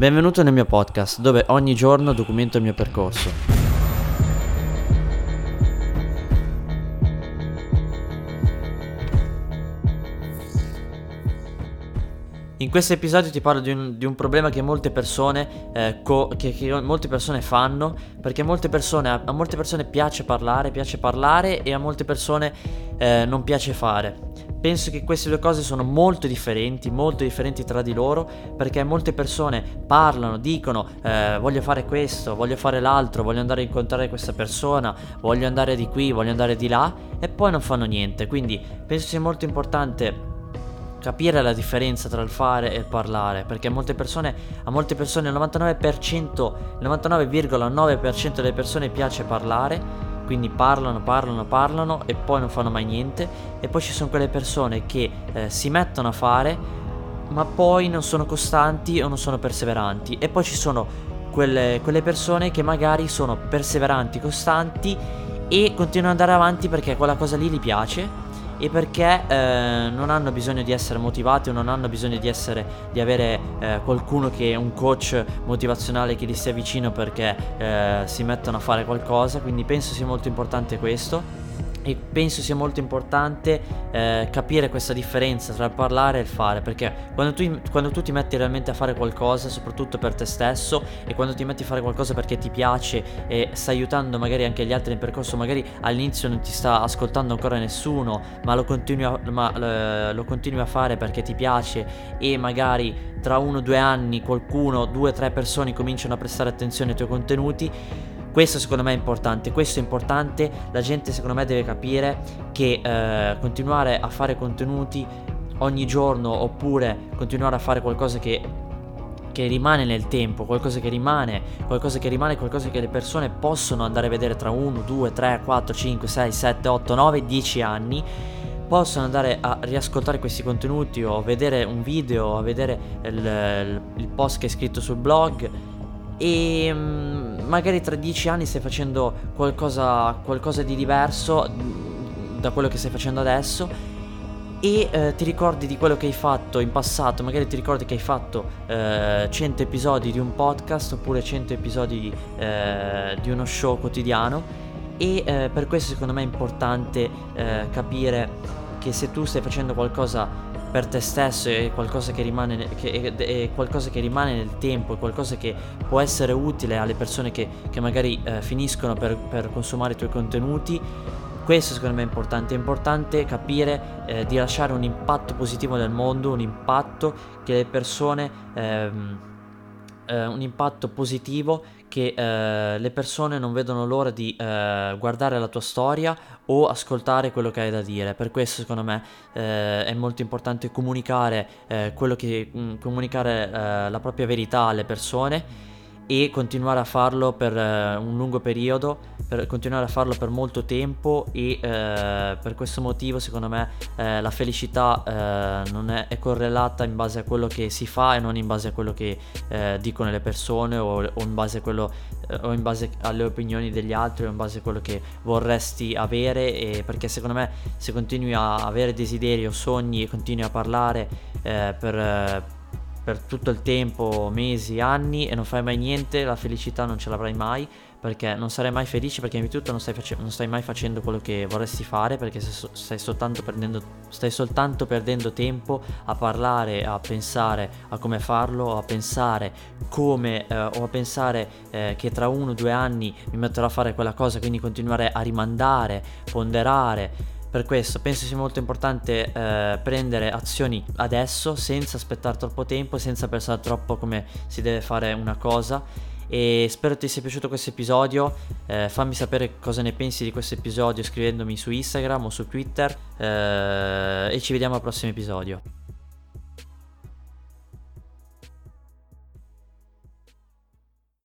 Benvenuto nel mio podcast dove ogni giorno documento il mio percorso. In questo episodio ti parlo di un, di un problema che molte persone, eh, co- che, che molte persone fanno, perché molte persone, a, molte persone piace parlare, piace parlare e a molte persone eh, non piace fare. Penso che queste due cose sono molto differenti, molto differenti tra di loro, perché molte persone parlano, dicono eh, voglio fare questo, voglio fare l'altro, voglio andare a incontrare questa persona, voglio andare di qui, voglio andare di là, e poi non fanno niente. Quindi penso sia molto importante capire la differenza tra il fare e il parlare, perché molte persone, a molte persone il 99%, il 99,9% delle persone piace parlare quindi parlano, parlano, parlano e poi non fanno mai niente. E poi ci sono quelle persone che eh, si mettono a fare ma poi non sono costanti o non sono perseveranti. E poi ci sono quelle, quelle persone che magari sono perseveranti, costanti e continuano ad andare avanti perché quella cosa lì gli piace e perché eh, non hanno bisogno di essere motivati o non hanno bisogno di, essere, di avere eh, qualcuno che è un coach motivazionale che gli stia vicino perché eh, si mettono a fare qualcosa, quindi penso sia molto importante questo e penso sia molto importante eh, capire questa differenza tra il parlare e il fare perché quando tu, quando tu, ti metti realmente a fare qualcosa soprattutto per te stesso e quando ti metti a fare qualcosa perché ti piace e stai aiutando magari anche gli altri nel percorso magari all'inizio non ti sta ascoltando ancora nessuno ma lo continui a, ma, lo, continui a fare perché ti piace e magari tra uno o due anni qualcuno, due o tre persone cominciano a prestare attenzione ai tuoi contenuti questo secondo me è importante, questo è importante, la gente secondo me deve capire che eh, continuare a fare contenuti ogni giorno oppure continuare a fare qualcosa che, che rimane nel tempo, qualcosa che rimane, qualcosa che rimane, qualcosa che le persone possono andare a vedere tra 1, 2, 3, 4, 5, 6, 7, 8, 9, 10 anni possono andare a riascoltare questi contenuti o vedere un video, a vedere il, il, post che è scritto sul blog. E mm, magari tra dieci anni stai facendo qualcosa, qualcosa di diverso da quello che stai facendo adesso e eh, ti ricordi di quello che hai fatto in passato, magari ti ricordi che hai fatto eh, 100 episodi di un podcast oppure 100 episodi eh, di uno show quotidiano e eh, per questo secondo me è importante eh, capire che se tu stai facendo qualcosa per te stesso è qualcosa che rimane, che è, qualcosa che rimane nel tempo, è qualcosa che può essere utile alle persone che, che magari eh, finiscono per, per, consumare i tuoi contenuti. Questo secondo me è importante, è importante capire eh, di lasciare un impatto positivo nel mondo, un impatto che le persone... Ehm, eh, un impatto positivo che eh, le persone non vedono l'ora di eh, guardare la tua storia o ascoltare quello che hai da dire. Per questo secondo me eh, è molto importante comunicare, eh, che, mh, mm, comunicare eh, la propria verità alle persone e continuare a farlo per uh, un lungo periodo, per continuare a farlo per molto tempo e uh, per questo motivo secondo me uh, la felicità non è, è, correlata in base a quello che si fa e non in base a quello che dicono le persone o, o, in base a quello o in base alle opinioni degli altri o in base a quello che vorresti avere e perché secondo me se continui a avere desideri o sogni e continui a parlare per per tutto il tempo, mesi, anni e non fai mai niente, la felicità non ce l'avrai mai perché non sarai mai felice perché in di tutto non stai, face- non stai, mai facendo quello che vorresti fare perché stai soltanto, perdendo, stai soltanto perdendo tempo a parlare, a pensare a come farlo, a pensare come eh, o a pensare eh, che tra uno o due anni mi metterò a fare quella cosa, quindi continuare a rimandare, ponderare per questo penso sia molto importante eh, prendere azioni adesso senza aspettare troppo tempo, senza pensare troppo come si deve fare una cosa. E spero ti sia piaciuto questo episodio. Eh, fammi sapere cosa ne pensi di questo episodio scrivendomi su Instagram o su Twitter. Eh, e ci vediamo al prossimo episodio